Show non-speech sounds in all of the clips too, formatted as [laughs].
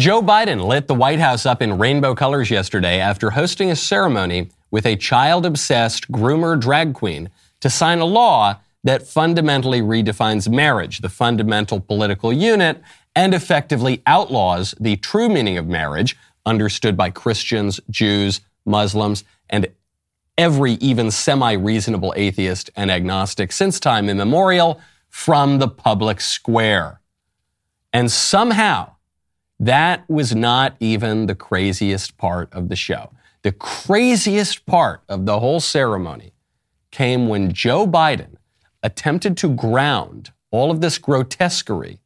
Joe Biden lit the White House up in rainbow colors yesterday after hosting a ceremony with a child obsessed groomer drag queen to sign a law that fundamentally redefines marriage, the fundamental political unit, and effectively outlaws the true meaning of marriage, understood by Christians, Jews, Muslims, and every even semi reasonable atheist and agnostic since time immemorial from the public square. And somehow, that was not even the craziest part of the show. The craziest part of the whole ceremony came when Joe Biden attempted to ground all of this grotesquerie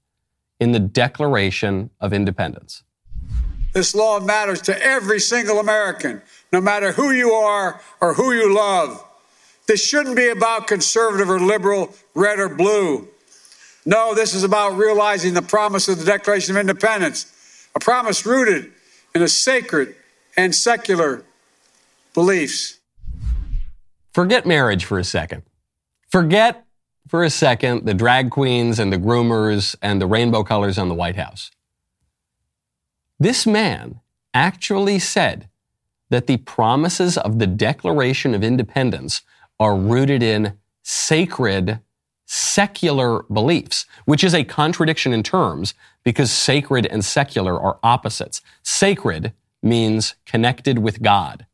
in the Declaration of Independence. This law matters to every single American, no matter who you are or who you love. This shouldn't be about conservative or liberal, red or blue. No, this is about realizing the promise of the Declaration of Independence, a promise rooted in a sacred and secular beliefs. Forget marriage for a second. Forget for a second the drag queens and the groomers and the rainbow colors on the White House. This man actually said that the promises of the Declaration of Independence are rooted in sacred, secular beliefs, which is a contradiction in terms because sacred and secular are opposites. Sacred means connected with God.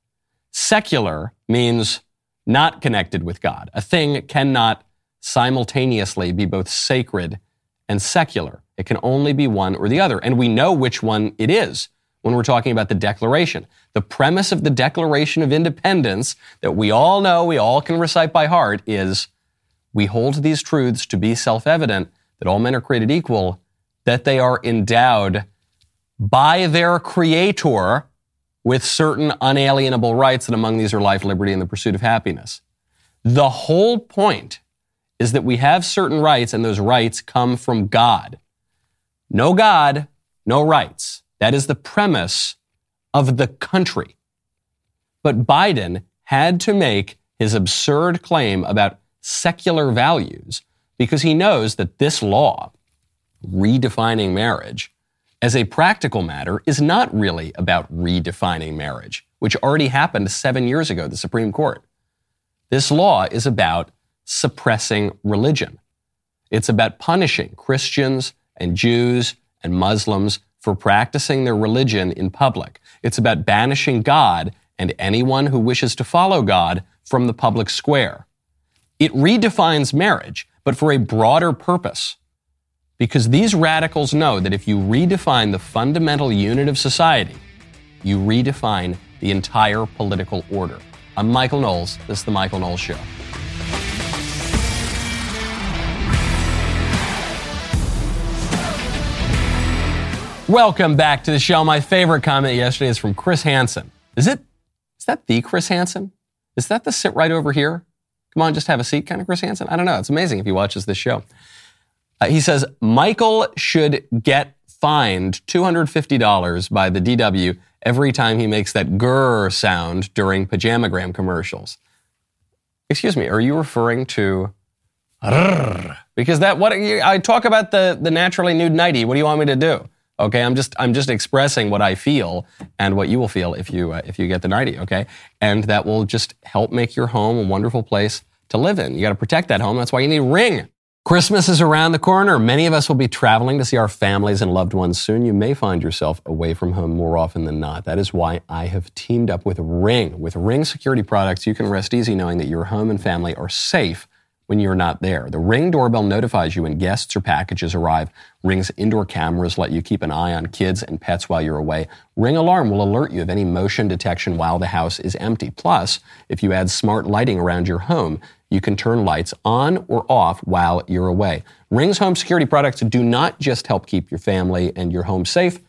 Secular means not connected with God. A thing cannot simultaneously be both sacred and secular. It can only be one or the other. And we know which one it is when we're talking about the Declaration. The premise of the Declaration of Independence that we all know, we all can recite by heart is we hold these truths to be self evident that all men are created equal, that they are endowed by their creator with certain unalienable rights, and among these are life, liberty, and the pursuit of happiness. The whole point is that we have certain rights, and those rights come from God. No God, no rights. That is the premise of the country. But Biden had to make his absurd claim about secular values because he knows that this law, redefining marriage, as a practical matter, is not really about redefining marriage, which already happened seven years ago, the Supreme Court. This law is about suppressing religion. It's about punishing Christians and Jews and Muslims for practicing their religion in public. It's about banishing God and anyone who wishes to follow God from the public square. It redefines marriage, but for a broader purpose. Because these radicals know that if you redefine the fundamental unit of society, you redefine the entire political order. I'm Michael Knowles. This is The Michael Knowles Show. Welcome back to the show. My favorite comment yesterday is from Chris Hansen. Is it? Is that the Chris Hansen? Is that the sit right over here? Come on, just have a seat kind of Chris Hansen? I don't know. It's amazing if he watches this show. Uh, he says Michael should get fined $250 by the DW every time he makes that grrr sound during pajamagram commercials. Excuse me, are you referring to because that what I talk about the the naturally nude nighty. What do you want me to do? Okay, I'm just I'm just expressing what I feel and what you will feel if you uh, if you get the nighty. Okay, and that will just help make your home a wonderful place to live in. You got to protect that home. That's why you need Ring. Christmas is around the corner. Many of us will be traveling to see our families and loved ones soon. You may find yourself away from home more often than not. That is why I have teamed up with Ring. With Ring security products, you can rest easy knowing that your home and family are safe when you're not there. The Ring doorbell notifies you when guests or packages arrive. Ring's indoor cameras let you keep an eye on kids and pets while you're away. Ring alarm will alert you of any motion detection while the house is empty. Plus, if you add smart lighting around your home, you can turn lights on or off while you're away. Ring's home security products do not just help keep your family and your home safe.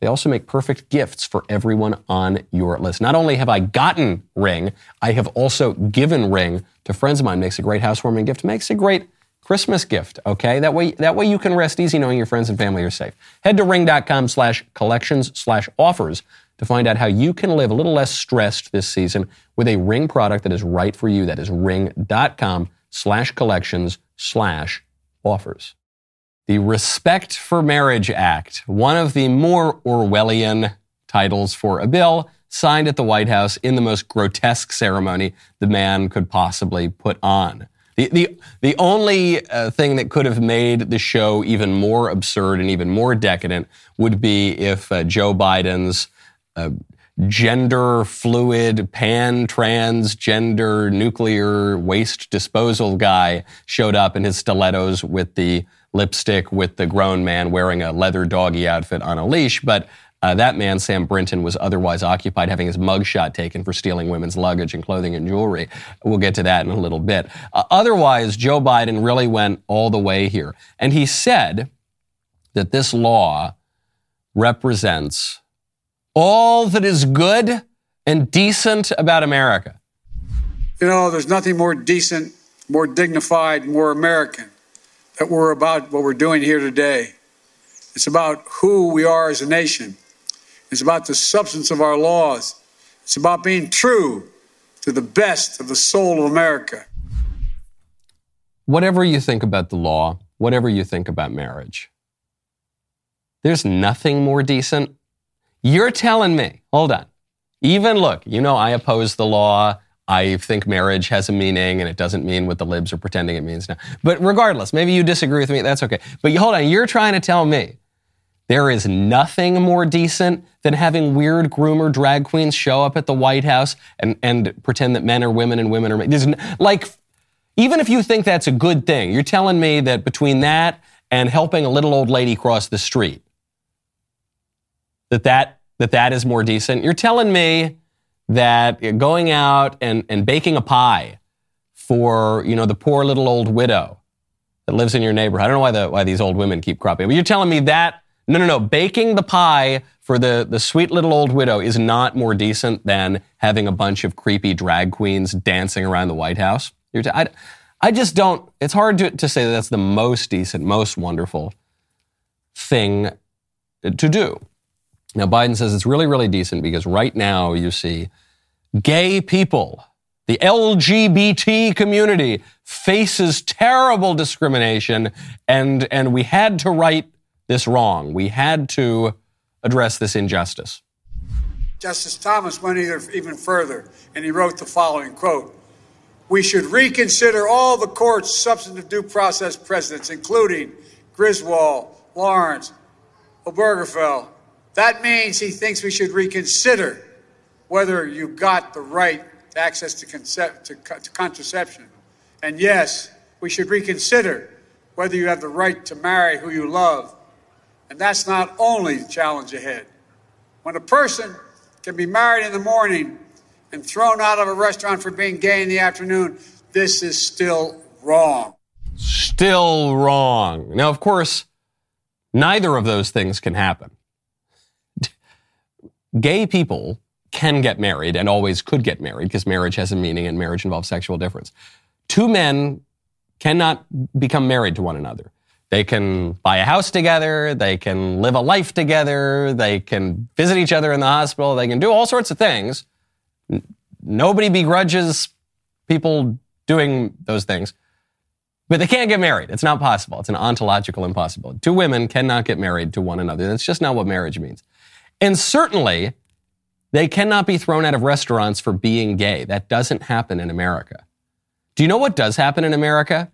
They also make perfect gifts for everyone on your list. Not only have I gotten Ring, I have also given Ring to friends of mine. Makes a great housewarming gift. Makes a great Christmas gift. Okay, that way that way you can rest easy knowing your friends and family are safe. Head to ring.com/slash collections slash offers to find out how you can live a little less stressed this season with a Ring product that is right for you. That is ring.com/slash collections slash offers. the Respect for Marriage Act, one of the more Orwellian titles for a bill signed at the White House in the most grotesque ceremony the man could possibly put on. The, the, the only uh, thing that could have made the show even more absurd and even more decadent would be if uh, Joe Biden's uh, gender fluid, pan transgender nuclear waste disposal guy showed up in his stilettos with the lipstick with the grown man wearing a leather doggy outfit on a leash. But uh, that man, Sam Brinton, was otherwise occupied having his mugshot taken for stealing women's luggage and clothing and jewelry. We'll get to that in a little bit. Uh, otherwise, Joe Biden really went all the way here. And he said that this law represents all that is good and decent about America. You know, there's nothing more decent, more dignified, more American that we're about what we're doing here today. It's about who we are as a nation. It's about the substance of our laws. It's about being true to the best of the soul of America. Whatever you think about the law, whatever you think about marriage, there's nothing more decent. You're telling me, hold on. Even look, you know, I oppose the law. I think marriage has a meaning and it doesn't mean what the libs are pretending it means now. But regardless, maybe you disagree with me, that's okay. But hold on, you're trying to tell me there is nothing more decent than having weird groomer drag queens show up at the White House and, and pretend that men are women and women are men. Like, even if you think that's a good thing, you're telling me that between that and helping a little old lady cross the street, that that, that, that is more decent. You're telling me that going out and, and baking a pie for, you know, the poor little old widow that lives in your neighborhood. I don't know why, the, why these old women keep cropping but you're telling me that, no, no, no, baking the pie for the, the sweet little old widow is not more decent than having a bunch of creepy drag queens dancing around the White House. T- I, I just don't, it's hard to, to say that that's the most decent, most wonderful thing to do. Now, Biden says it's really, really decent because right now you see gay people, the LGBT community faces terrible discrimination, and, and we had to right this wrong. We had to address this injustice. Justice Thomas went even further, and he wrote the following quote We should reconsider all the court's substantive due process precedents, including Griswold, Lawrence, Obergefell, that means he thinks we should reconsider whether you got the right access to, concept, to, to contraception. And yes, we should reconsider whether you have the right to marry who you love. And that's not only the challenge ahead. When a person can be married in the morning and thrown out of a restaurant for being gay in the afternoon, this is still wrong. Still wrong. Now, of course, neither of those things can happen gay people can get married and always could get married because marriage has a meaning and marriage involves sexual difference. Two men cannot become married to one another. They can buy a house together. They can live a life together. They can visit each other in the hospital. They can do all sorts of things. Nobody begrudges people doing those things. But they can't get married. It's not possible. It's an ontological impossibility. Two women cannot get married to one another. That's just not what marriage means. And certainly, they cannot be thrown out of restaurants for being gay. That doesn't happen in America. Do you know what does happen in America?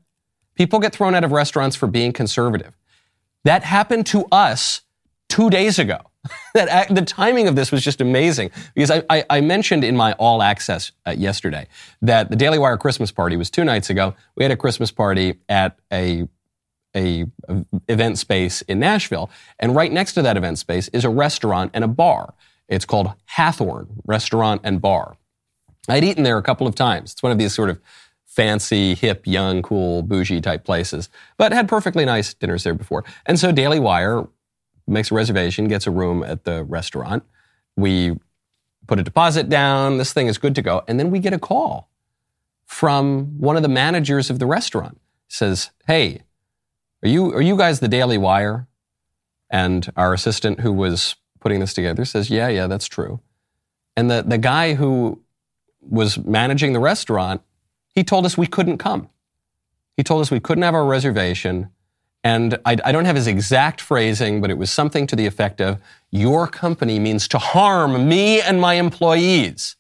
People get thrown out of restaurants for being conservative. That happened to us two days ago. [laughs] that the timing of this was just amazing because I, I, I mentioned in my all access uh, yesterday that the Daily Wire Christmas party was two nights ago. We had a Christmas party at a a, event space in Nashville, and right next to that event space is a restaurant and a bar. It's called Hathorne Restaurant and Bar. I'd eaten there a couple of times. It's one of these sort of fancy, hip, young, cool, bougie type places, but had perfectly nice dinners there before. And so Daily Wire makes a reservation, gets a room at the restaurant. We put a deposit down. This thing is good to go. And then we get a call from one of the managers of the restaurant. Says, "Hey, are you, are you guys the Daily Wire? And our assistant who was putting this together says, Yeah, yeah, that's true. And the, the guy who was managing the restaurant, he told us we couldn't come. He told us we couldn't have our reservation And I, I, don't have his exact phrasing, but it was something to the effect of, Your company means to harm me and my employees.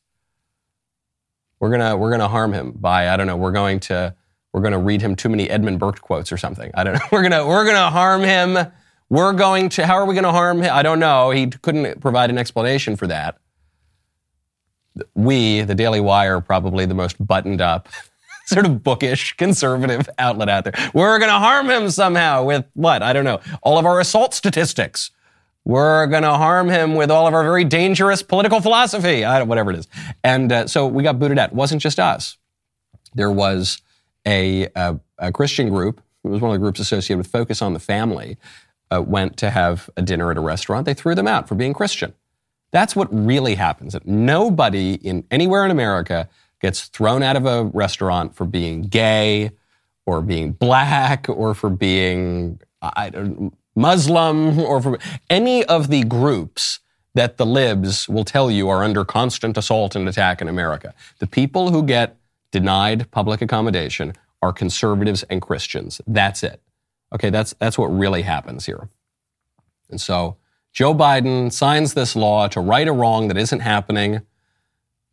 We're gonna, we're gonna harm him by, I don't know, we're going to, we're gonna read him too many Edmund Burke quotes or something. I don't know. [laughs] We're gonna, we're gonna harm him. We're going to, how are we gonna harm him? I don't know. He couldn't provide an explanation for that. We, the Daily Wire, probably the most buttoned up [laughs] sort of bookish conservative outlet out there. We're going to harm him somehow with what? I don't know. All of our assault statistics. We're going to harm him with all of our very dangerous political philosophy, whatever it is. And uh, so we got booted out. It wasn't just us. There was a, a, a, Christian group, it was one of the groups associated with Focus on the Family, uh, went to have a dinner at a restaurant. They threw them out for being Christian. That's what really happens. Nobody in anywhere in America gets thrown out of a restaurant for being gay or being black or for being I don't, Muslim or for any of the groups that the libs will tell you are under constant assault and attack in America. The people who get denied public accommodation are conservatives and Christians. That's it. Okay, that's that's what really happens here. And so Joe Biden signs this law to right a wrong that isn't happening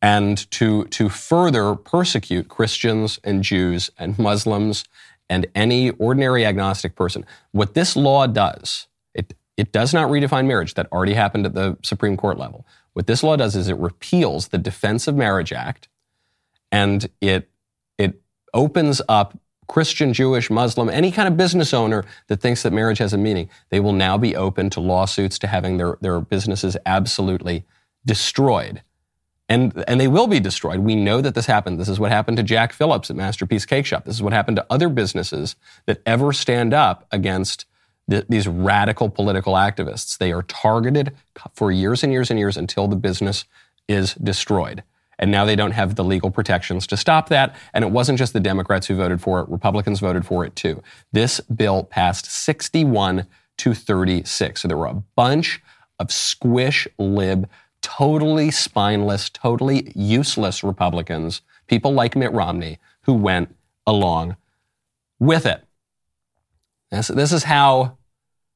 and to, to further persecute Christians and Jews and Muslims and any ordinary agnostic person. What this law does, it, it does not redefine marriage. That already happened at the Supreme Court level. What this law does is it repeals the Defense of Marriage Act and it, it opens up Christian, Jewish, Muslim, any kind of business owner that thinks that marriage has a meaning. They will now be open to lawsuits, to having their, their businesses absolutely destroyed and, and they will be destroyed. We know that this happened. This is what happened to Jack Phillips at Masterpiece Cake Shop. This is what happened to other businesses that ever stand up against the, these radical political activists. They are targeted for years and years and years until the business is destroyed. And now they don't have the legal protections to stop that. And it wasn't just the Democrats who voted for it, Republicans voted for it too. This bill passed 61 to 36. So there were a bunch of squish lib totally spineless, totally useless Republicans, people like Mitt Romney, who went along with it. This, this is how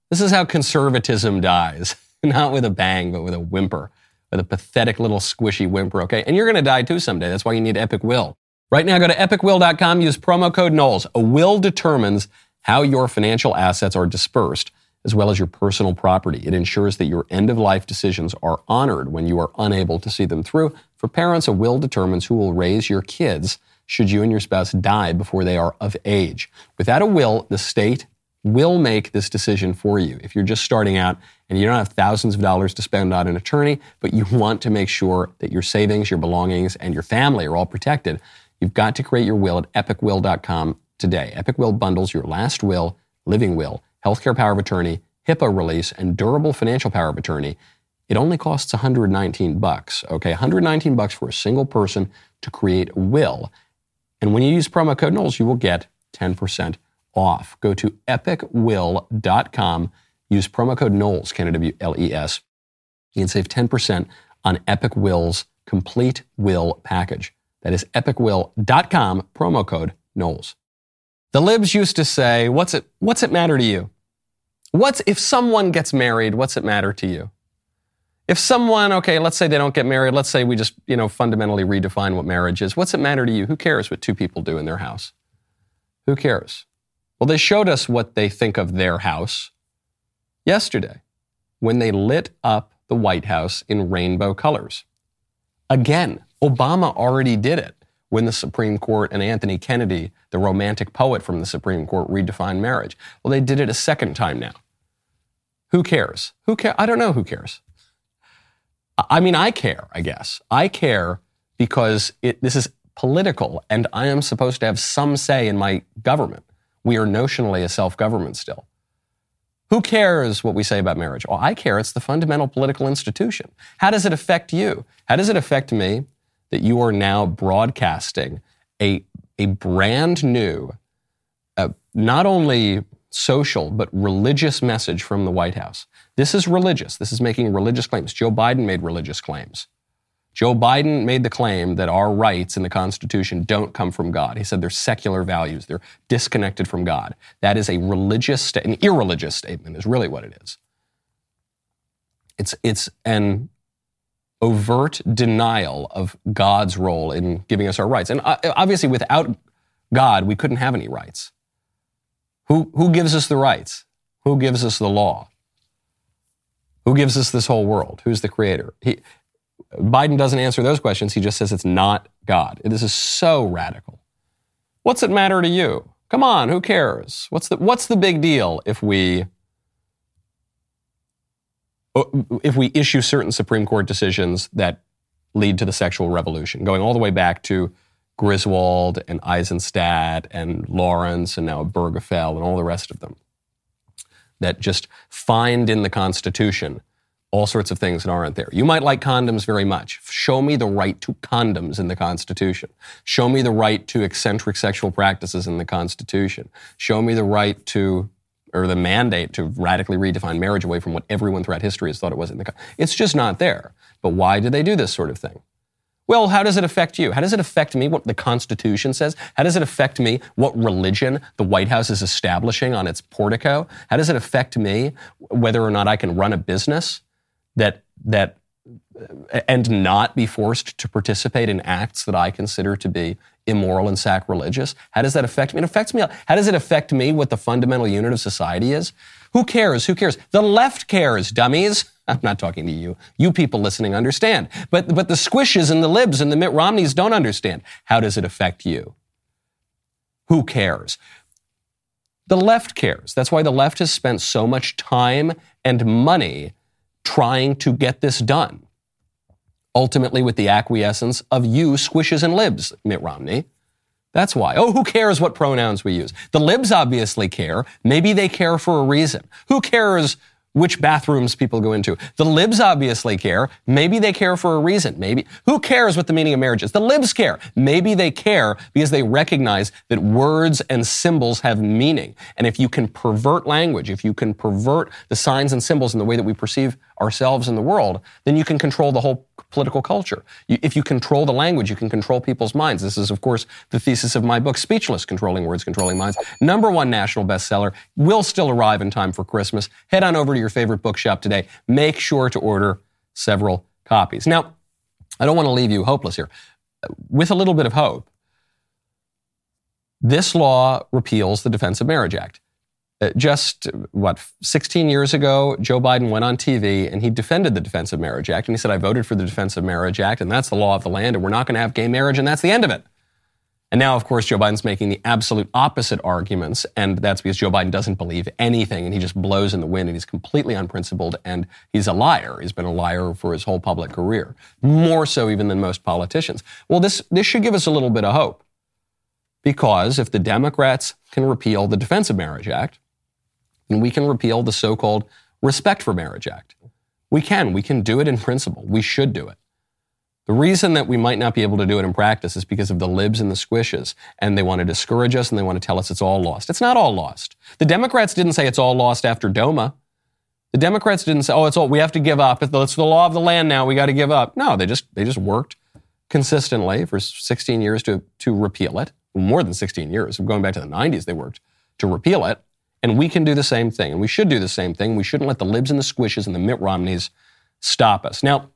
this is how conservatism dies. [laughs] Not with a bang, but with a whimper, with a pathetic little squishy whimper, okay? And you're going to die too someday. That's why you need Epic Will. Right now, go to epicwill.com, use promo code Knowles. A will determines how your financial assets are dispersed as well as your personal property. It ensures that your end of life decisions are honored when you are unable to see them through. For parents, a will determines who will raise your kids should you and your spouse die before they are of age. Without a will, the state will make this decision for you. If you're just starting out and you don't have thousands of dollars to spend on an attorney, but you want to make sure that your savings, your belongings, and your family are all protected, you've got to create your will at epicwill.com today. Epic Will bundles your last will, living will, healthcare power of attorney, HIPAA release, and durable financial power of attorney, it only costs 119 bucks. Okay, 119 bucks for a single person to create a will. And when you use promo code Knowles, you will get 10% off. Go to epicwill.com, use promo code Knowles, K-N-W-L-E-S. You can save 10% on Epic Will's complete will package. That is epicwill.com, promo code Knowles. The libs used to say, what's it, what's it matter to you? What's, if someone gets married, what's it matter to you? If someone, okay, let's say they don't get married, let's say we just, you know, fundamentally redefine what marriage is. What's it matter to you? Who cares what two people do in their house? Who cares? Well, they showed us what they think of their house yesterday when they lit up the White House in rainbow colors. Again, Obama already did it when the Supreme Court and Anthony Kennedy, the romantic poet from the Supreme Court, redefined marriage. Well, they did it a second time now. Who cares? Who care? I don't know who cares. I mean, I care, I guess. I care because it, this is political and I am supposed to have some say in my government. We are notionally a self government still. Who cares what we say about marriage? Well, I care. It's the fundamental political institution. How does it affect you? How does it affect me? that you are now broadcasting a, a brand new, uh, not only social, but religious message from the White House. This is religious. This is making religious claims. Joe Biden made religious claims. Joe Biden made the claim that our rights in the Constitution don't come from God. He said they're secular values. They're disconnected from God. That is a religious, an irreligious statement is really what it is. It's, it's an overt denial of God's role in giving us our rights. And uh, obviously, without God, we couldn't have any rights. Who, who gives us the rights? Who gives us the law? Who gives us this whole world? Who's the creator? He, Biden doesn't answer those questions. He just says it's not God. This is so radical. What's it matter to you? Come on, who cares? What's the, what's the big deal if we uh, if we issue certain Supreme Court decisions that lead to the sexual revolution, going all the way back to Griswold and Eisenstadt and Lawrence and now Obergefell and all the rest of them, that just find in the Constitution all sorts of things that aren't there. You might like condoms very much. Show me the right to condoms in the Constitution. Show me the right to eccentric sexual practices in the Constitution. Show me the right to or the mandate to radically redefine marriage away from what everyone throughout history has thought it was in the It's just not there. But why do they do this sort of thing? Well, how does it affect you? How does it affect me what the Constitution says? How does it affect me what religion the White House is establishing on its portico? How does it affect me whether or not I can run a business that that uh, and not be forced to participate in acts that I consider to be immoral and sacrilegious? How does that affect me? It affects me. How does it affect me what the fundamental unit of society is? Who cares? Who cares? The left cares, dummies. [laughs] I'm not talking to you. You people listening understand. But, but the squishes and the libs and the Mitt Romneys don't understand. How does it affect you? Who cares? The left cares. That's why the left has spent so much time and money trying to get this done ultimately with the acquiescence of you squishes and libs, Mitt Romney. That's why. Oh, who cares what pronouns we use? The libs obviously care. Maybe they care for a reason. Who cares which bathrooms people go into. The libs obviously care. Maybe they care for a reason. Maybe. Who cares what the meaning of marriage is? The libs care. Maybe they care because they recognize that words and symbols have meaning. And if you can pervert language, if you can pervert the signs and symbols in the way that we perceive ourselves in the world, then you can control the whole political culture. You, if you control the language, you can control people's minds. This is, of course, the thesis of my book, Speechless Controlling Words, Controlling Minds. Number one national bestseller, will still arrive in time for Christmas. Head on over to your favorite bookshop today. Make sure to order several copies. Now, I don't want to leave you hopeless here. With a little bit of hope, this law repeals the Defense of Marriage Act. Uh, just what 16 years ago, Joe Biden went on TV and he defended the Defense of Marriage Act and he said, "I voted for the Defense of Marriage Act and that's the law of the land and we're not going to have gay marriage and that's the end of it." And now, of course, Joe Biden's making the absolute opposite arguments, and that's because Joe Biden doesn't believe anything and he just blows in the wind and he's completely unprincipled and he's a liar. He's been a liar for his whole public career, more so even than most politicians. Well, this, this should give us a little bit of hope because if the Democrats can repeal the Defense of Marriage Act, and we can repeal the so called Respect for Marriage Act. We can. We can do it in principle. We should do it. The reason that we might not be able to do it in practice is because of the libs and the squishes, and they want to discourage us and they want to tell us it's all lost. It's not all lost. The Democrats didn't say it's all lost after DOMA. The Democrats didn't say, "Oh, it's all we have to give up. It's the law of the land now. We got to give up." No, they just they just worked consistently for 16 years to to repeal it. More than 16 years. Going back to the 90s, they worked to repeal it. And we can do the same thing. And we should do the same thing. We shouldn't let the libs and the squishes and the Mitt Romneys stop us. Now,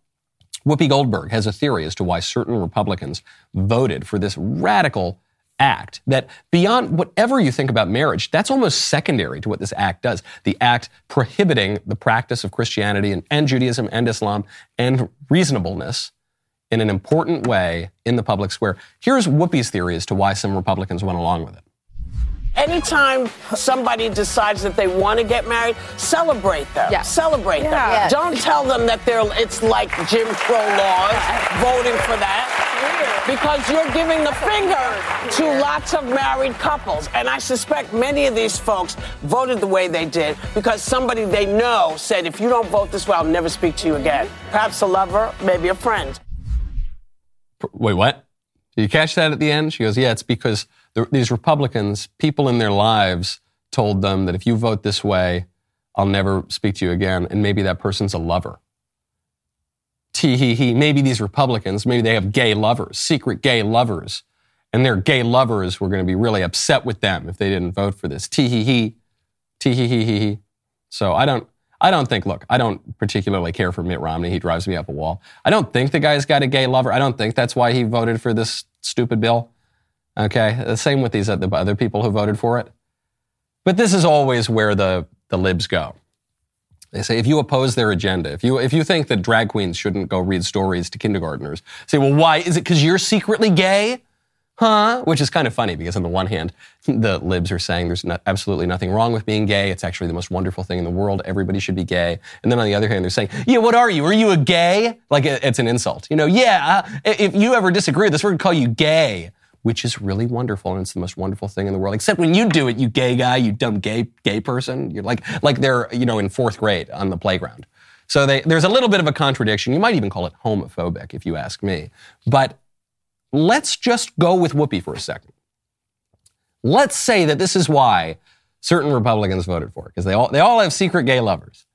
Whoopi Goldberg has a theory as to why certain Republicans voted for this radical act that beyond whatever you think about marriage, that's almost secondary to what this act does. The act prohibiting the practice of Christianity and, and Judaism and Islam and reasonableness in an important way in the public square. Here's Whoopi's theory as to why some Republicans went along with it. Anytime somebody decides that they want to get married, celebrate them. Yeah. Celebrate yeah. them. Yeah. Don't tell them that they're it's like Jim Crow laws, voting for that. Because you're giving the finger to lots of married couples. And I suspect many of these folks voted the way they did because somebody they know said, if you don't vote this way, I'll never speak to you again. Perhaps a lover, maybe a friend. Wait, what? Did you catch that at the end? She goes, yeah, it's because the, these Republicans, people in their lives told them that if you vote this way, I'll never speak to you again. And maybe that person's a lover. Tee hee hee. Maybe these Republicans, maybe they have gay lovers, secret gay lovers. And their gay lovers were going to be really upset with them if they didn't vote for this. Tee hee hee. Tee hee hee hee hee. So I don't, I don't think, look, I don't particularly care for Mitt Romney. He drives me up a wall. I don't think the guy's got a gay lover. I don't think that's why he voted for this stupid bill. Okay. The same with these other, other people who voted for it. But this is always where the, the libs go. They say if you oppose their agenda, if you if you think that drag queens shouldn't go read stories to kindergartners, say, well, why is it because you're secretly gay? Huh? Which is kind of funny because on the one hand, [laughs] the libs are saying there's not, absolutely nothing wrong with being gay. It's actually the most wonderful thing in the world. Everybody should be gay. And then on the other hand, they're saying, yeah, what are you? Are you a gay? Like it's an insult. You know, yeah, if you ever disagree with this, we're to call you gay which is really wonderful and it's the most wonderful thing in the world. Except when you do it, you gay guy, you dumb gay gay person. You're like like they're you know in fourth grade on the playground. So they, there's a little bit of a contradiction. You might even call it homophobic if you ask me. But let's just go with Whoopi for a second. Let's say that this is why certain Republicans voted for it because they all they all have secret gay lovers.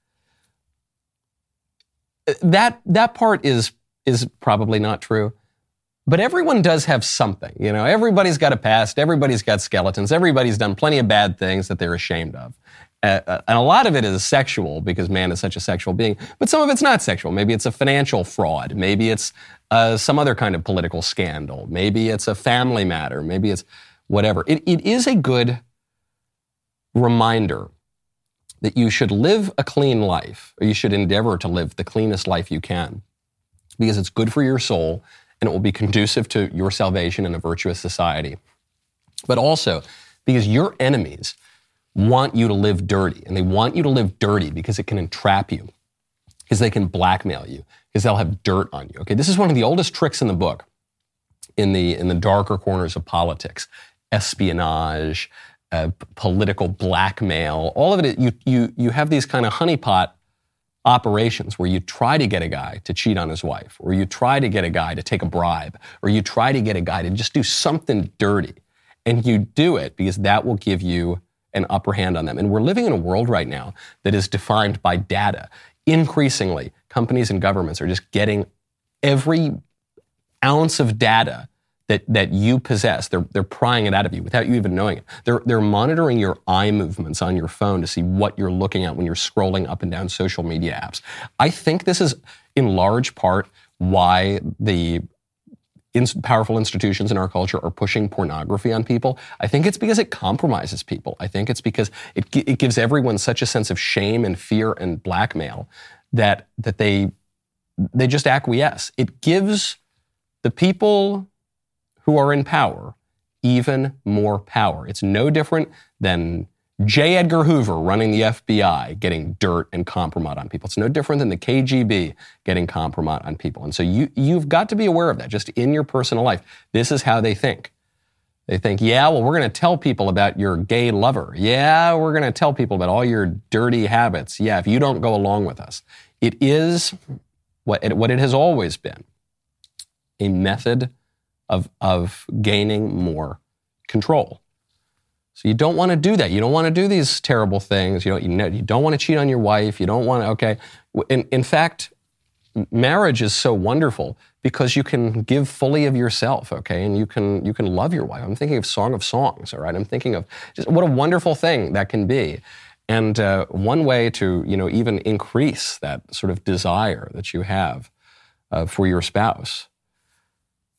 Uh, that that part is is probably not true. But everyone does have something. You know, everybody's got a past, everybody's got skeletons, everybody's done plenty of bad things that they're ashamed of. Uh, uh, and a lot of it is sexual because man is such a sexual being, but some of it's not sexual. Maybe it's a financial fraud. Maybe it's uh, some other kind of political scandal. Maybe it's a family matter. Maybe it's whatever. It, it is a good reminder that you should live a clean life, or you should endeavor to live the cleanest life you can because it's good for your soul and it will be conducive to your salvation in a virtuous society. But also because your enemies want you to live dirty, and they want you to live dirty because it can entrap you, because they can blackmail you, because they'll have dirt on you. Okay, this is one of the oldest tricks in the book, in the in the darker corners of politics, espionage, uh, political blackmail, all of it. You you you have these kind of honeypot operations where you try to get a guy to cheat on his wife, or you try to get a guy to take a bribe, or you try to get a guy to just do something dirty. And you do it because that will give you an upper hand on them. And we're living in a world right now that is defined by data. Increasingly, companies and governments are just getting every ounce of data that, that you possess. They're, they're prying it out of you without you even knowing it. They're, they're monitoring your eye movements on your phone to see what you're looking at when you're scrolling up and down social media apps. I think this is in large part why the powerful institutions in our culture are pushing pornography on people. I think it's because it compromises people. I think it's because it, it gives everyone such a sense of shame and fear and blackmail that, that they, they just acquiesce. It gives the people who are in power even more power. It's no different than J. Edgar Hoover running the FBI, getting dirt and compromise on people. It's no different than the KGB getting compromise on people. And so you, you've got to be aware of that just in your personal life. This is how they think. They think, yeah, well, we're going to tell people about your gay lover. Yeah, we're going to tell people about all your dirty habits. Yeah, if you don't go along with us. It is what it, what it has always been a method of, of gaining more control. So you don't want to do that. You don't want to do these terrible things. You don't, you, know, you don't want to cheat on your wife. You don't want to, okay. In, in fact, marriage is so wonderful because you can give fully of yourself, okay? And you can, you can love your wife. I'm thinking of Song of Songs, all right? I'm thinking of just what a wonderful thing that can be. And uh, one way to, you know, even increase that sort of desire that you have uh, for your spouse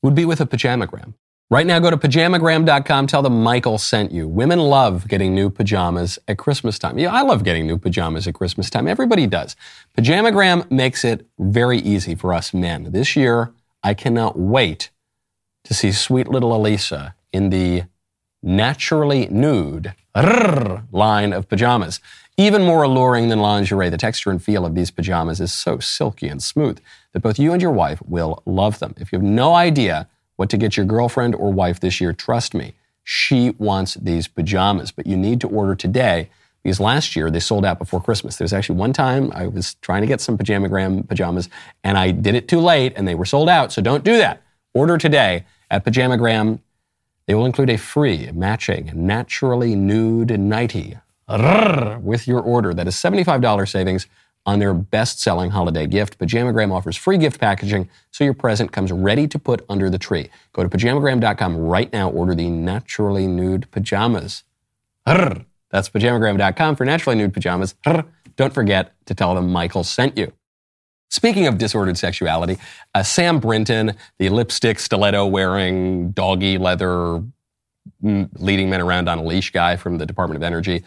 would be with a pajamagram. Right now, go to pajamagram.com. Tell them Michael sent you. Women love getting new pajamas at Christmas time. Yeah, I love getting new pajamas at Christmas time. Everybody does. Pajamagram makes it very easy for us men. This year, I cannot wait to see sweet little Alisa in the naturally nude line of pajamas. Even more alluring than lingerie, the texture and feel of these pajamas is so silky and smooth that both you and your wife will love them. If you have no idea what to get your girlfriend or wife this year, trust me, she wants these pajamas. But you need to order today because last year they sold out before Christmas. There's actually one time I was trying to get some pajamagram pajamas and I did it too late and they were sold out. So don't do that. Order today at pajamagram. They will include a free matching naturally nude nightie with your order. That is $75 savings on their best selling holiday gift. Pajamagram offers free gift packaging so your present comes ready to put under the tree. Go to pajamagram.com right now, order the naturally nude pajamas. That's pajamagram.com for naturally nude pajamas. Don't forget to tell them Michael sent you. Speaking of disordered sexuality, uh, Sam Brinton, the lipstick, stiletto wearing, doggy leather, mm, leading men around on a leash guy from the Department of Energy,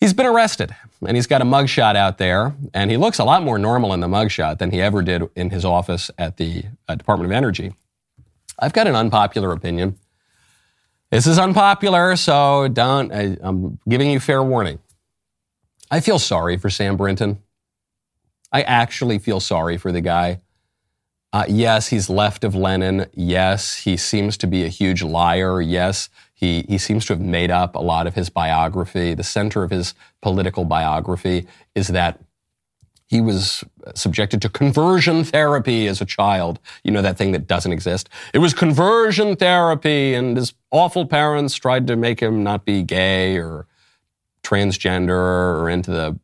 he's been arrested and he's got a mugshot out there. And he looks a lot more normal in the mugshot than he ever did in his office at the uh, Department of Energy. I've got an unpopular opinion. This is unpopular, so don't, I, I'm giving you fair warning. I feel sorry for Sam Brinton. I actually feel sorry for the guy. Uh, yes, he's left of Lenin. Yes, he seems to be a huge liar. Yes, he, he seems to have made up a lot of his biography. The center of his political biography is that he was subjected to conversion therapy as a child. You know, that thing that doesn't exist. It was conversion therapy, and his awful parents tried to make him not be gay or transgender or into the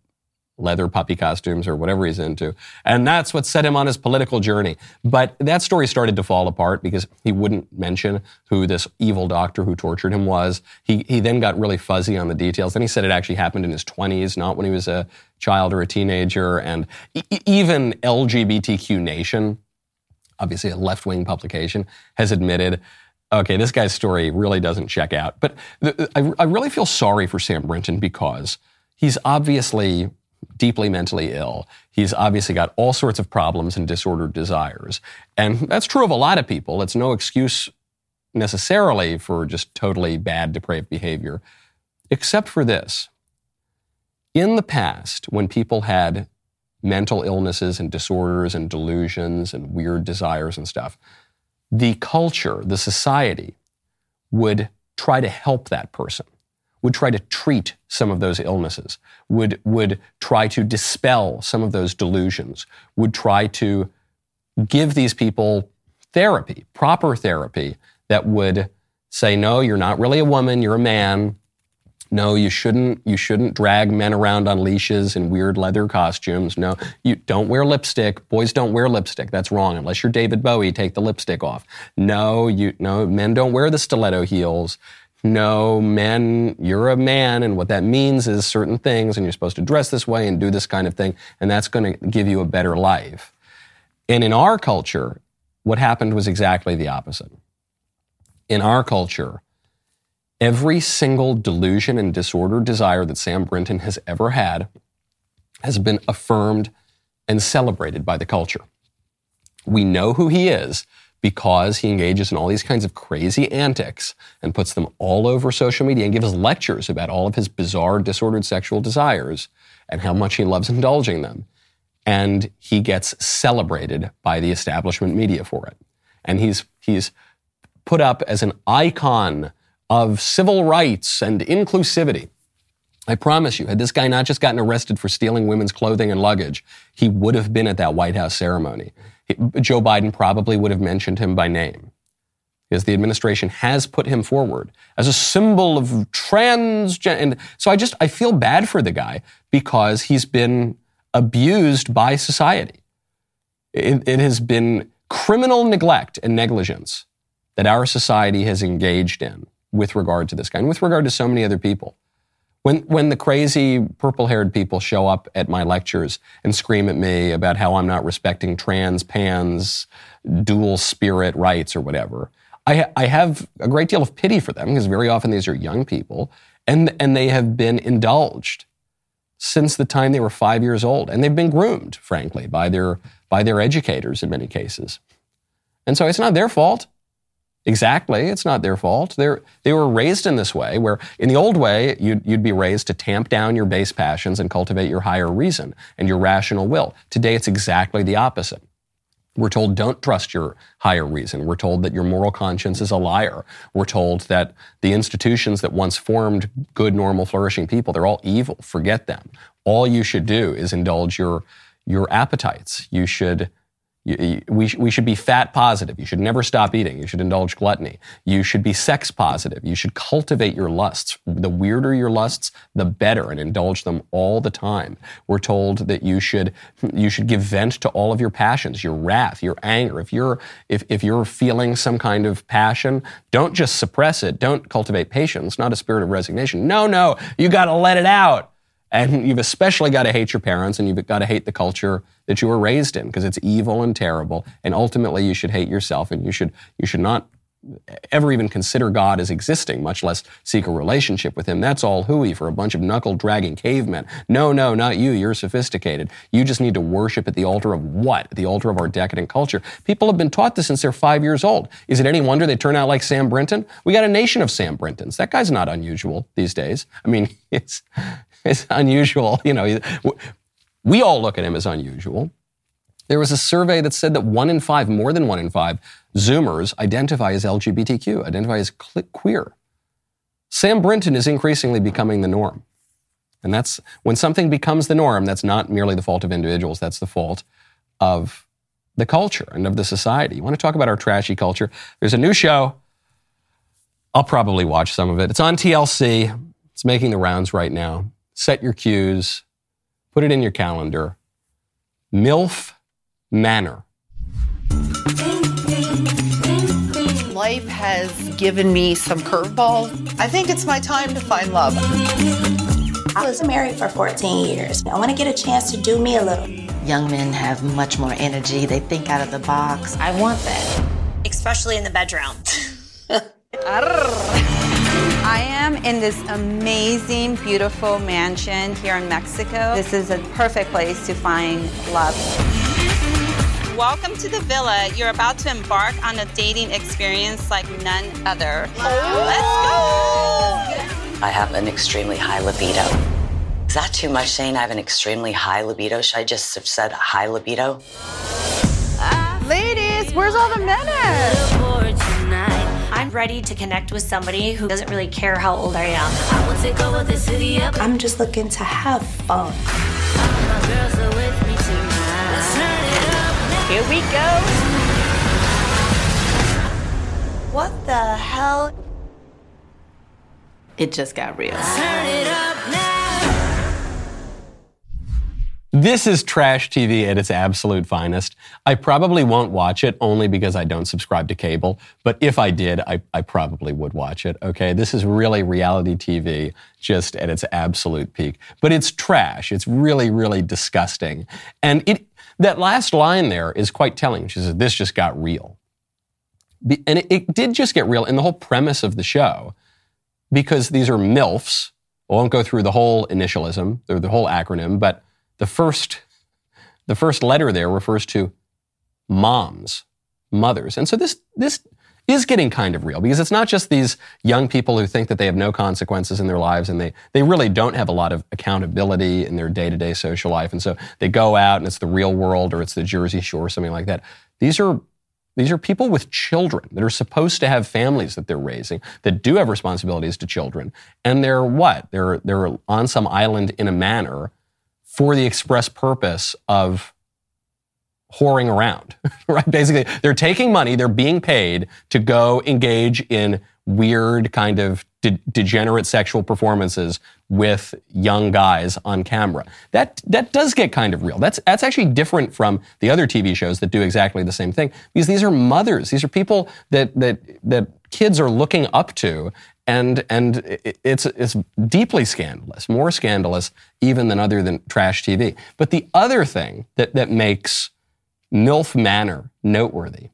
leather puppy costumes or whatever he's into. And that's what set him on his political journey. But that story started to fall apart because he wouldn't mention who this evil doctor who tortured him was. He, he then got really fuzzy on the details. Then he said it actually happened in his 20s, not when he was a child or a teenager. And e- even LGBTQ Nation, obviously a left wing publication, has admitted okay, this guy's story really doesn't check out. But the, I, I really feel sorry for Sam Brinton because he's obviously deeply mentally ill. He's obviously got all sorts of problems and disordered desires. And that's true of a lot of people. It's no excuse necessarily for just totally bad, depraved behavior, except for this. In the past, when people had mental illnesses and disorders and delusions and weird desires and stuff, the culture, the society would try to help that person would try to treat some of those illnesses, would, would try to dispel some of those delusions, would try to give these people therapy, proper therapy that would say, no, you're not really a woman, you're a man. No, you shouldn't, you shouldn't drag men around on leashes in weird leather costumes. No, you don't wear lipstick. Boys don't wear lipstick. That's wrong. Unless you're David Bowie, take the lipstick off. No, you, no, men don't wear the stiletto heels no, men, you're a man, and what that means is certain things, and you're supposed to dress this way and do this kind of thing, and that's going to give you a better life. And in our culture, what happened was exactly the opposite. In our culture, every single delusion and disorder desire that Sam Brinton has ever had has been affirmed and celebrated by the culture. We know who he is because he engages in all these kinds of crazy antics and puts them all over social media and gives lectures about all of his bizarre, disordered sexual desires and how much he loves indulging them. And he gets celebrated by the establishment media for it. And he's, he's put up as an icon of civil rights and inclusivity. I promise you, had this guy not just gotten arrested for stealing women's clothing and luggage, he would have been at that White House ceremony. Joe Biden probably would have mentioned him by name because the administration has put him forward as a symbol of transgender. And so I just, I feel bad for the guy because he's been abused by society. It, it has been criminal neglect and negligence that our society has engaged in with regard to this guy and with regard to so many other people. When, when the crazy purple haired people show up at my lectures and scream at me about how I'm not respecting trans, pans, dual spirit rights or whatever, I, I have a great deal of pity for them because very often these are young people and, and they have been indulged since the time they were five years old. And they've been groomed, frankly, by their, by their educators in many cases. And so it's not their fault. Exactly. It's not their fault. They're, they were raised in this way, where in the old way, you'd, you'd be raised to tamp down your base passions and cultivate your higher reason and your rational will. Today, it's exactly the opposite. We're told don't trust your higher reason. We're told that your moral conscience is a liar. We're told that the institutions that once formed good, normal, flourishing people, they're all evil. Forget them. All you should do is indulge your, your appetites. You should You, we, we should be fat positive. You should never stop eating. You should indulge gluttony. You should be sex positive. You should cultivate your lusts. The weirder your lusts, the better, and indulge them all the time. We're told that you should you should give vent to all of your passions, your wrath, your anger. If you're if, if you're feeling some kind of passion, don't just suppress it. Don't cultivate patience, not a spirit of resignation. No, no, you got to let it out. And you've especially got to hate your parents and you've got to hate the culture that you were raised in because it's evil and terrible. And ultimately you should hate yourself and you should, you should not ever even consider God as existing, much less seek a relationship with Him. That's all hooey for a bunch of knuckle dragging cavemen. No, no, not you. You're sophisticated. You just need to worship at the altar of what? At the altar of our decadent culture. People have been taught this since they're five years old. Is it any wonder they turn out like Sam Brinton? We got a nation of Sam Brintons. That guy's not unusual these days. I mean, [laughs] it's, [laughs] it's unusual. You know, we all look at him as unusual. There was a survey that said that one in five, more than one in five, Zoomers identify as LGBTQ, identify as queer. Sam Brinton is increasingly becoming the norm. And that's when something becomes the norm, that's not merely the fault of individuals, that's the fault of the culture and of the society. You want to talk about our trashy culture? There's a new show. I'll probably watch some of it. It's on TLC. It's making the rounds right now set your cues, put it in your calendar. MILF Manor. Life has given me some curveballs. I think it's my time to find love. I was married for 14 years. I want to get a chance to do me a little. Young men have much more energy. They think out of the box. I want that. Especially in the bedroom. [laughs] [laughs] I am in this amazing, beautiful mansion here in Mexico. This is a perfect place to find love. Welcome to the villa. You're about to embark on a dating experience like none other. Let's go! I have an extremely high libido. Is that too much saying I have an extremely high libido? Should I just have said high libido? Ladies, where's all the men at? I'm ready to connect with somebody who doesn't really care how old I am. I'm just looking to have fun. Here we go. What the hell? It just got real. This is trash TV at its absolute finest. I probably won't watch it only because I don't subscribe to cable. But if I did, I, I, probably would watch it. Okay. This is really reality TV just at its absolute peak. But it's trash. It's really, really disgusting. And it, that last line there is quite telling. She says, this just got real. And it, it did just get real in the whole premise of the show because these are MILFs. I won't go through the whole initialism, or the whole acronym, but the first, the first letter there refers to moms, mothers. And so this, this is getting kind of real because it's not just these young people who think that they have no consequences in their lives and they, they really don't have a lot of accountability in their day to day social life. And so they go out and it's the real world or it's the Jersey Shore, or something like that. These are these are people with children that are supposed to have families that they're raising, that do have responsibilities to children. And they're what? They're, they're on some island in a manor for the express purpose of whoring around, [laughs] right? Basically, they're taking money, they're being paid to go engage in weird kind of de- degenerate sexual performances with young guys on camera. That that does get kind of real. That's that's actually different from the other TV shows that do exactly the same thing because these are mothers. These are people that that that kids are looking up to and and it's it's deeply scandalous, more scandalous even than other than trash TV. But the other thing that that makes MILF Manor noteworthy,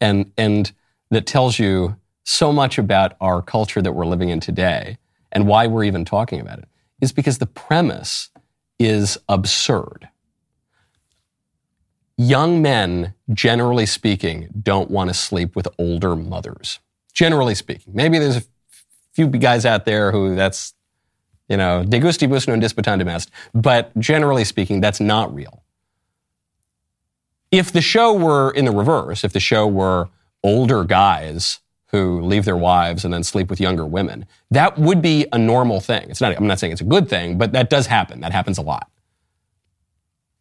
and and that tells you so much about our culture that we're living in today and why we're even talking about it, is because the premise is absurd. Young men, generally speaking, don't want to sleep with older mothers generally speaking. Maybe there's a few guys out there who that's, you know, de gustibus non disputandum est, but generally speaking, that's not real. If the show were in the reverse, if the show were older guys who leave their wives and then sleep with younger women, that would be a normal thing. It's not, I'm not saying it's a good thing, but that does happen. That happens a lot.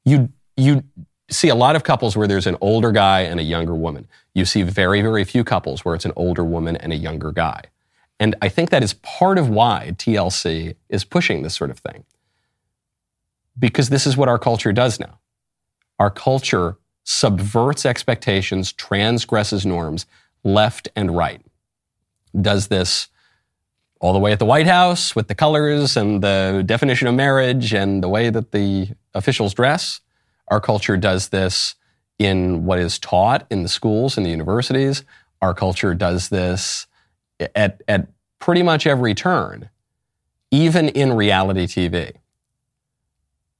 You, you see a lot of couples where there's an older guy and a younger woman. You see very, very few couples where it's an older woman and a younger guy. And I think that is part of why TLC is pushing this sort of thing. Because this is what our culture does now. Our culture subverts expectations, transgresses norms left and right. Does this all the way at the White House with the colors and the definition of marriage and the way that the officials dress. Our culture does this in what is taught in the schools and the universities. Our culture does this at, at pretty much every turn, even in reality TV.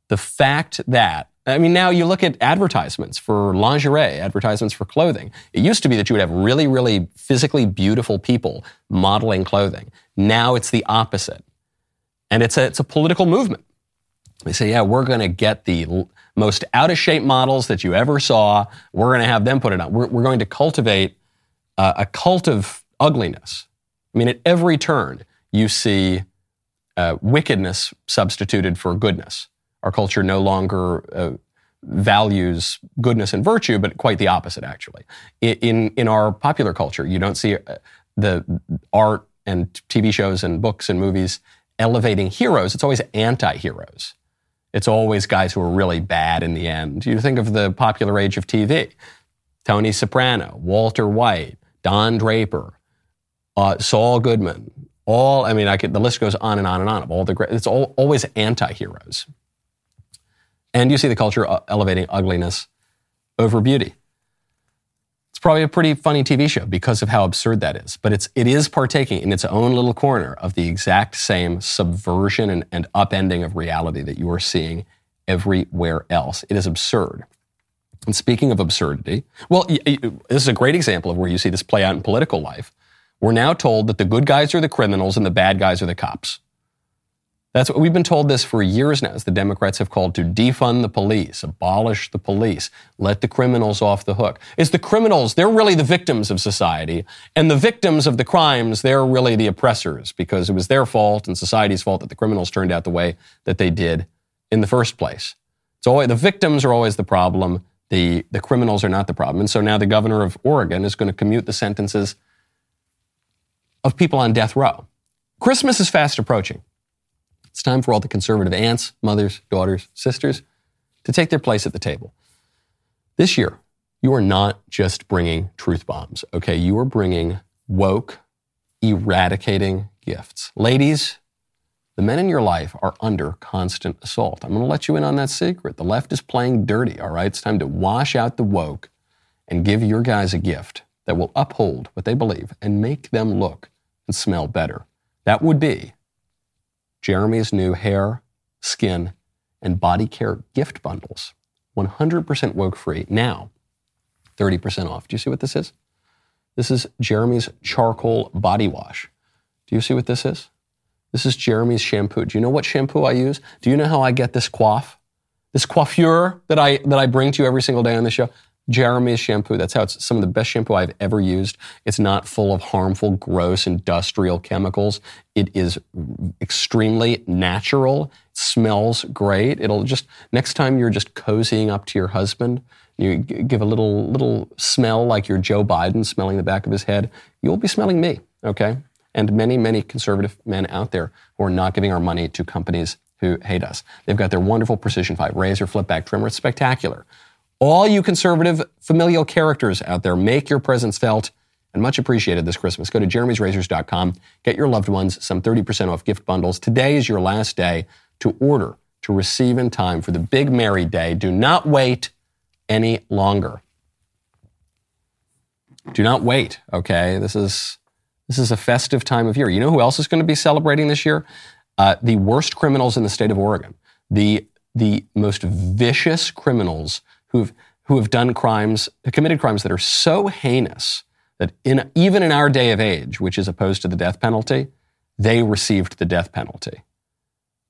The fact that I mean, now you look at advertisements for lingerie, advertisements for clothing. It used to be that you would have really, really physically beautiful people modeling clothing. Now it's the opposite. And it's a, it's a political movement. They say, yeah, we're going to get the most out of shape models that you ever saw. We're going to have them put it on. We're, we're going to cultivate uh, a cult of ugliness. I mean, at every turn, you see uh, wickedness substituted for goodness. Our culture no longer uh, values goodness and virtue, but quite the opposite, actually. In, in our popular culture, you don't see uh, the art and TV shows and books and movies elevating heroes. It's always anti heroes. It's always guys who are really bad in the end. You think of the popular age of TV Tony Soprano, Walter White, Don Draper, uh, Saul Goodman. All, I mean, I could, the list goes on and on and on of all the great, it's all, always anti heroes. And you see the culture uh, elevating ugliness over beauty. It's probably a pretty funny TV show because of how absurd that is. But it's, it is partaking in its own little corner of the exact same subversion and, and upending of reality that you are seeing everywhere else. It is absurd. And speaking of absurdity, well, this is a great example of where you see this play out in political life. We're now told that the good guys are the criminals and the bad guys are the cops. That's what we've been told this for years now, as the Democrats have called to defund the police, abolish the police, let the criminals off the hook. It's the criminals, they're really the victims of society. And the victims of the crimes, they're really the oppressors because it was their fault and society's fault that the criminals turned out the way that they did in the first place. So the victims are always the problem. The, the criminals are not the problem. And so now the governor of Oregon is going to commute the sentences of people on death row. Christmas is fast approaching. It's time for all the conservative aunts, mothers, daughters, sisters to take their place at the table. This year, you are not just bringing truth bombs, okay? You are bringing woke, eradicating gifts. Ladies, the men in your life are under constant assault. I'm going to let you in on that secret. The left is playing dirty, all right? It's time to wash out the woke and give your guys a gift that will uphold what they believe and make them look and smell better. That would be Jeremy's new hair, skin, and body care gift bundles. 100% woke free. Now, 30% off. Do you see what this is? This is Jeremy's charcoal body wash. Do you see what this is? This is Jeremy's shampoo. Do you know what shampoo I use? Do you know how I get this coif? This coiffure that I that I bring to you every single day on the show? Jeremy's shampoo. That's how it's some of the best shampoo I've ever used. It's not full of harmful, gross industrial chemicals. It is extremely natural. Smells great. It'll just, next time you're just cozying up to your husband, you give a little, little smell like you're Joe Biden smelling the back of his head, you'll be smelling me, okay? And many, many conservative men out there who are not giving our money to companies who hate us. They've got their wonderful Precision 5 razor flip back trimmer. It's spectacular. All you conservative familial characters out there, make your presence felt and much appreciated this Christmas. Go to jeremy'srazors.com. Get your loved ones some 30% off gift bundles. Today is your last day to order to receive in time for the big Mary Day. Do not wait any longer. Do not wait, okay? This is this is a festive time of year. You know who else is going to be celebrating this year? Uh, the worst criminals in the state of Oregon. The the most vicious criminals who've, who have done crimes, committed crimes that are so heinous that in, even in our day of age, which is opposed to the death penalty, they received the death penalty.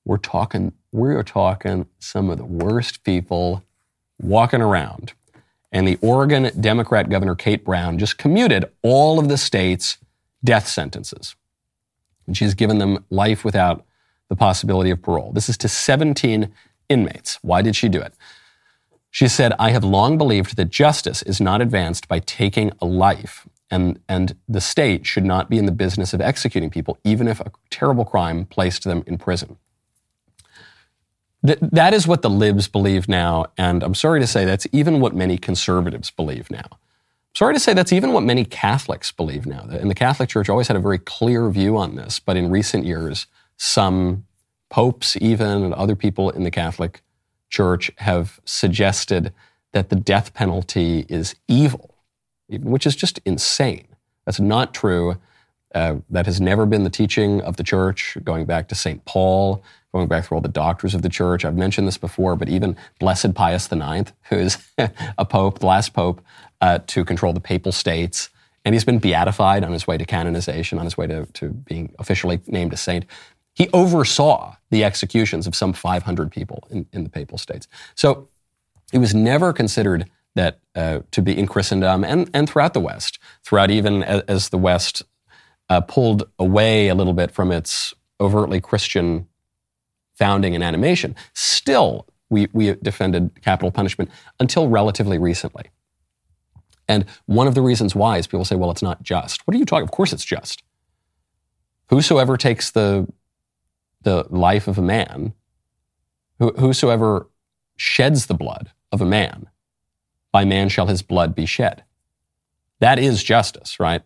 We're talking, we are talking some of the worst people walking around. And the Oregon Democrat Governor Kate Brown just commuted all of the state's death sentences. And she's given them life without the possibility of parole. This is to 17 inmates. Why did she do it? She said, I have long believed that justice is not advanced by taking a life, and, and the state should not be in the business of executing people, even if a terrible crime placed them in prison. Th- that is what the libs believe now, and I'm sorry to say that's even what many conservatives believe now. I'm sorry to say that's even what many Catholics believe now. And the Catholic Church always had a very clear view on this, but in recent years, some popes, even, and other people in the Catholic Church have suggested that the death penalty is evil, which is just insane. That's not true. Uh, that has never been the teaching of the church, going back to St. Paul, going back through all the doctors of the church. I've mentioned this before, but even Blessed Pius IX, who is [laughs] a pope, the last pope uh, to control the papal states, and he's been beatified on his way to canonization, on his way to, to being officially named a saint. He oversaw the executions of some 500 people in, in the papal states. So it was never considered that uh, to be in Christendom and, and throughout the West, throughout even as, as the West uh, pulled away a little bit from its overtly Christian founding and animation, still we, we defended capital punishment until relatively recently. And one of the reasons why is people say, well, it's not just. What are you talking? Of course it's just. Whosoever takes the, the life of a man, whosoever sheds the blood of a man, by man shall his blood be shed. That is justice, right?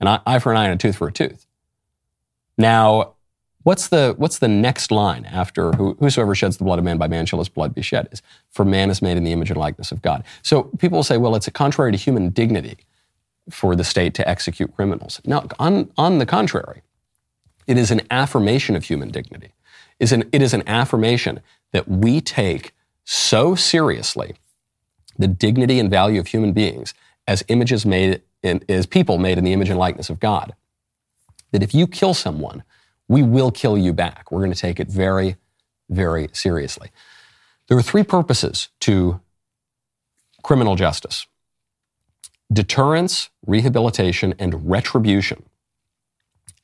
An eye for an eye and a tooth for a tooth. Now, what's the, what's the next line after whosoever sheds the blood of man by man shall his blood be shed? Is for man is made in the image and likeness of God. So people will say, well, it's a contrary to human dignity for the state to execute criminals. Now, on, on the contrary, it is an affirmation of human dignity. An, it is an affirmation that we take so seriously the dignity and value of human beings as images made in, as people made in the image and likeness of God. That if you kill someone, we will kill you back. We're going to take it very, very seriously. There are three purposes to criminal justice deterrence, rehabilitation, and retribution.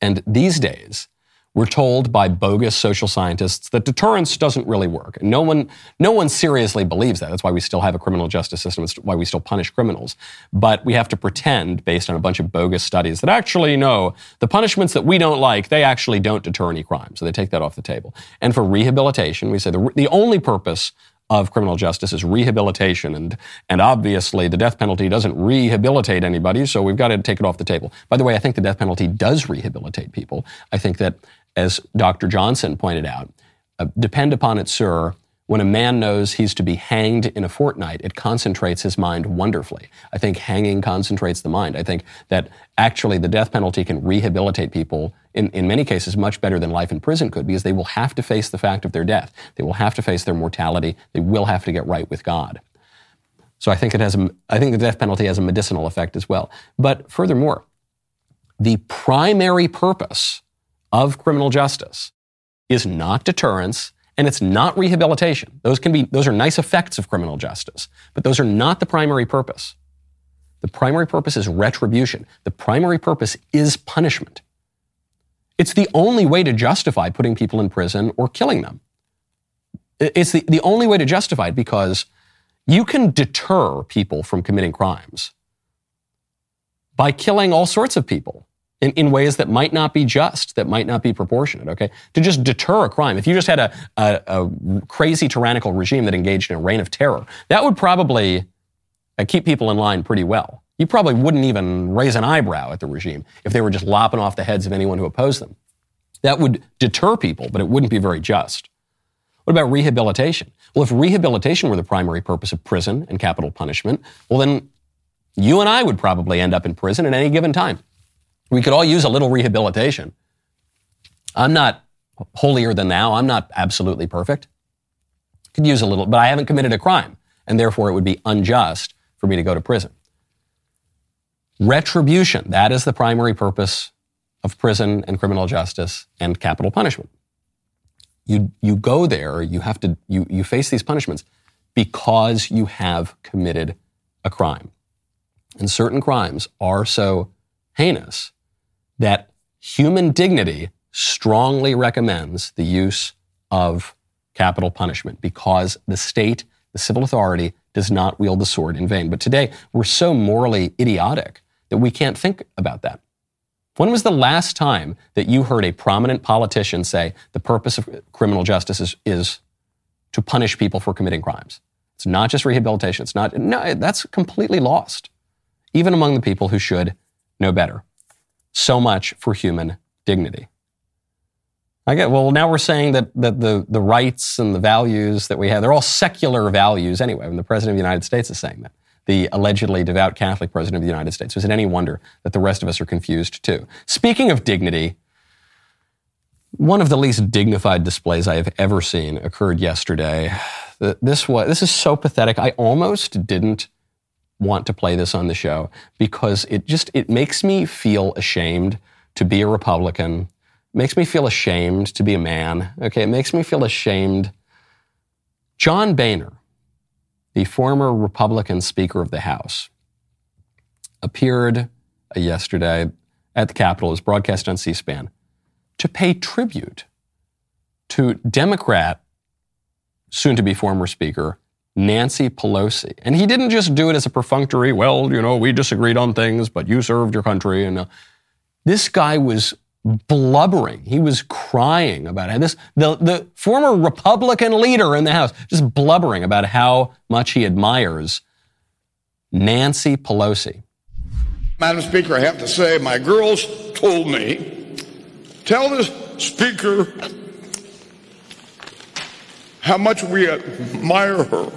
And these days, we're told by bogus social scientists that deterrence doesn't really work. And no one, no one seriously believes that. That's why we still have a criminal justice system. It's why we still punish criminals. But we have to pretend, based on a bunch of bogus studies, that actually, no, the punishments that we don't like, they actually don't deter any crime. So they take that off the table. And for rehabilitation, we say the, the only purpose of criminal justice is rehabilitation. And, and obviously, the death penalty doesn't rehabilitate anybody, so we've got to take it off the table. By the way, I think the death penalty does rehabilitate people. I think that as Dr. Johnson pointed out, uh, depend upon it, sir. When a man knows he's to be hanged in a fortnight, it concentrates his mind wonderfully. I think hanging concentrates the mind. I think that actually the death penalty can rehabilitate people in, in many cases much better than life in prison could because they will have to face the fact of their death. They will have to face their mortality. They will have to get right with God. So I think it has a, I think the death penalty has a medicinal effect as well. But furthermore, the primary purpose of criminal justice is not deterrence and it's not rehabilitation. Those can be those are nice effects of criminal justice, but those are not the primary purpose. The primary purpose is retribution. The primary purpose is punishment. It's the only way to justify putting people in prison or killing them. It's the, the only way to justify it because you can deter people from committing crimes by killing all sorts of people in, in ways that might not be just, that might not be proportionate, okay? To just deter a crime. If you just had a, a, a crazy tyrannical regime that engaged in a reign of terror, that would probably uh, keep people in line pretty well. You probably wouldn't even raise an eyebrow at the regime if they were just lopping off the heads of anyone who opposed them. That would deter people, but it wouldn't be very just. What about rehabilitation? Well, if rehabilitation were the primary purpose of prison and capital punishment, well, then you and I would probably end up in prison at any given time. We could all use a little rehabilitation. I'm not holier than thou. I'm not absolutely perfect. Could use a little, but I haven't committed a crime, and therefore it would be unjust for me to go to prison. Retribution, that is the primary purpose of prison and criminal justice and capital punishment. You, you go there, you have to, you, you face these punishments because you have committed a crime. And certain crimes are so heinous that human dignity strongly recommends the use of capital punishment because the state, the civil authority, does not wield the sword in vain. But today, we're so morally idiotic that we can't think about that. When was the last time that you heard a prominent politician say the purpose of criminal justice is, is to punish people for committing crimes? It's not just rehabilitation. It's not, no, that's completely lost, even among the people who should know better. So much for human dignity. I get, well, now we're saying that, that the, the rights and the values that we have, they're all secular values anyway, when the President of the United States is saying that. The allegedly devout Catholic President of the United States. Was it any wonder that the rest of us are confused too? Speaking of dignity, one of the least dignified displays I have ever seen occurred yesterday. This was, this is so pathetic. I almost didn't want to play this on the show because it just, it makes me feel ashamed to be a Republican makes me feel ashamed to be a man. Okay, it makes me feel ashamed. John Boehner, the former Republican Speaker of the House, appeared uh, yesterday at the Capitol, it was broadcast on C SPAN, to pay tribute to Democrat, soon to be former Speaker, Nancy Pelosi. And he didn't just do it as a perfunctory, well, you know, we disagreed on things, but you served your country. And uh, this guy was blubbering. He was crying about it. This the the former Republican leader in the House just blubbering about how much he admires Nancy Pelosi. Madam Speaker, I have to say my girls told me tell the speaker how much we admire her.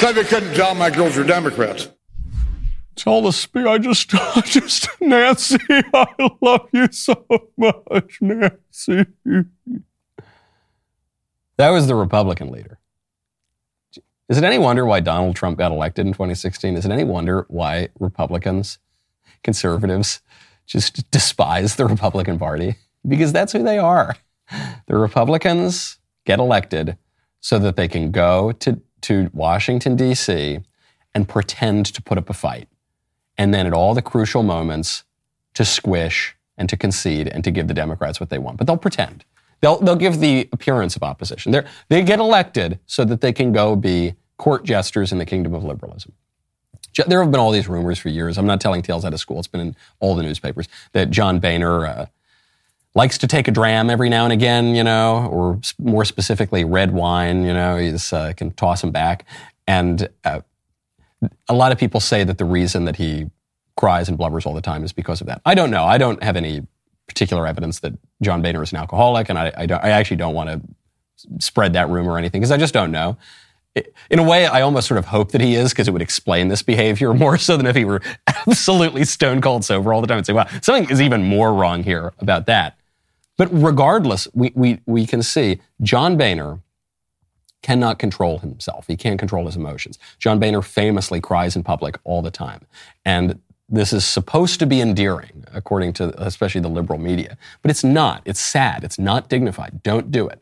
So they couldn't tell my girls are Democrats. Tell the speaker, I just, [laughs] I just, Nancy, I love you so much, Nancy. That was the Republican leader. Is it any wonder why Donald Trump got elected in 2016? Is it any wonder why Republicans, conservatives, just despise the Republican Party? Because that's who they are. The Republicans get elected so that they can go to to Washington, D.C., and pretend to put up a fight. And then at all the crucial moments, to squish and to concede and to give the Democrats what they want. But they'll pretend. They'll, they'll give the appearance of opposition. They're, they get elected so that they can go be court jesters in the kingdom of liberalism. There have been all these rumors for years. I'm not telling tales out of school. It's been in all the newspapers that John Boehner, uh, likes to take a dram every now and again, you know, or more specifically, red wine. You know, he uh, can toss him back. And uh, a lot of people say that the reason that he cries and blubbers all the time is because of that. I don't know. I don't have any particular evidence that John Boehner is an alcoholic, and I, I, I actually don't want to spread that rumor or anything because I just don't know. in a way, I almost sort of hope that he is because it would explain this behavior [laughs] more so than if he were [laughs] absolutely stone cold sober all the time and say, wow, something is even more wrong here about that. But regardless, we, we, we can see John Boehner cannot control himself. He can't control his emotions. John Boehner famously cries in public all the time. And this is supposed to be endearing, according to especially the liberal media. But it's not. It's sad. It's not dignified. Don't do it.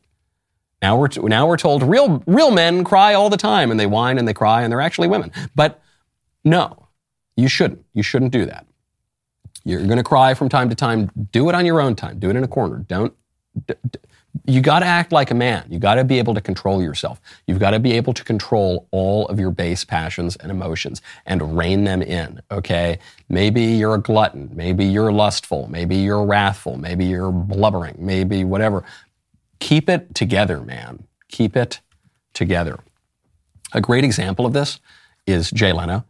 Now we're, now we're told real, real men cry all the time and they whine and they cry and they're actually women. But no, you shouldn't. You shouldn't do that. You're going to cry from time to time. Do it on your own time. Do it in a corner. Don't. D- d- you got to act like a man. You got to be able to control yourself. You've got to be able to control all of your base passions and emotions and rein them in. Okay. Maybe you're a glutton. Maybe you're lustful. Maybe you're wrathful. Maybe you're blubbering. Maybe whatever. Keep it together, man. Keep it together. A great example of this is Jay Leno.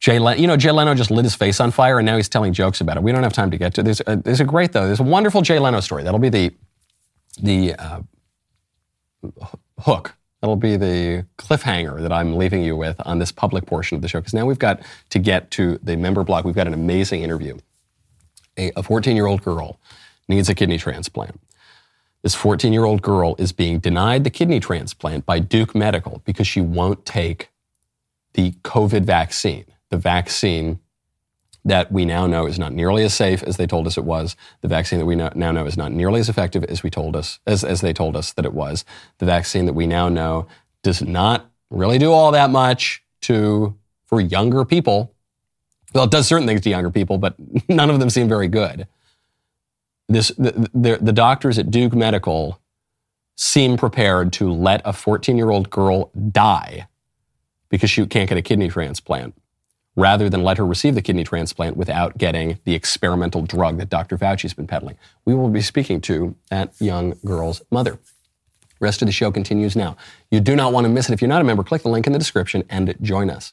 Jay Leno, you know, Jay Leno just lit his face on fire and now he's telling jokes about it. We don't have time to get to. There's a, there's a great though. There's a wonderful Jay Leno story. That'll be the the uh, hook. That'll be the cliffhanger that I'm leaving you with on this public portion of the show. Because now we've got to get to the member block. We've got an amazing interview. A 14 year old girl needs a kidney transplant. This 14 year old girl is being denied the kidney transplant by Duke Medical because she won't take the COVID vaccine the vaccine that we now know is not nearly as safe as they told us it was. The vaccine that we now know is not nearly as effective as we told us, as, as they told us that it was. The vaccine that we now know does not really do all that much to, for younger people, Well, it does certain things to younger people, but [laughs] none of them seem very good. This, the, the, the doctors at Duke Medical seem prepared to let a 14 year old girl die because she can't get a kidney transplant rather than let her receive the kidney transplant without getting the experimental drug that Dr. Fauci's been peddling. We will be speaking to that young girl's mother. Rest of the show continues now. You do not want to miss it. If you're not a member, click the link in the description and join us.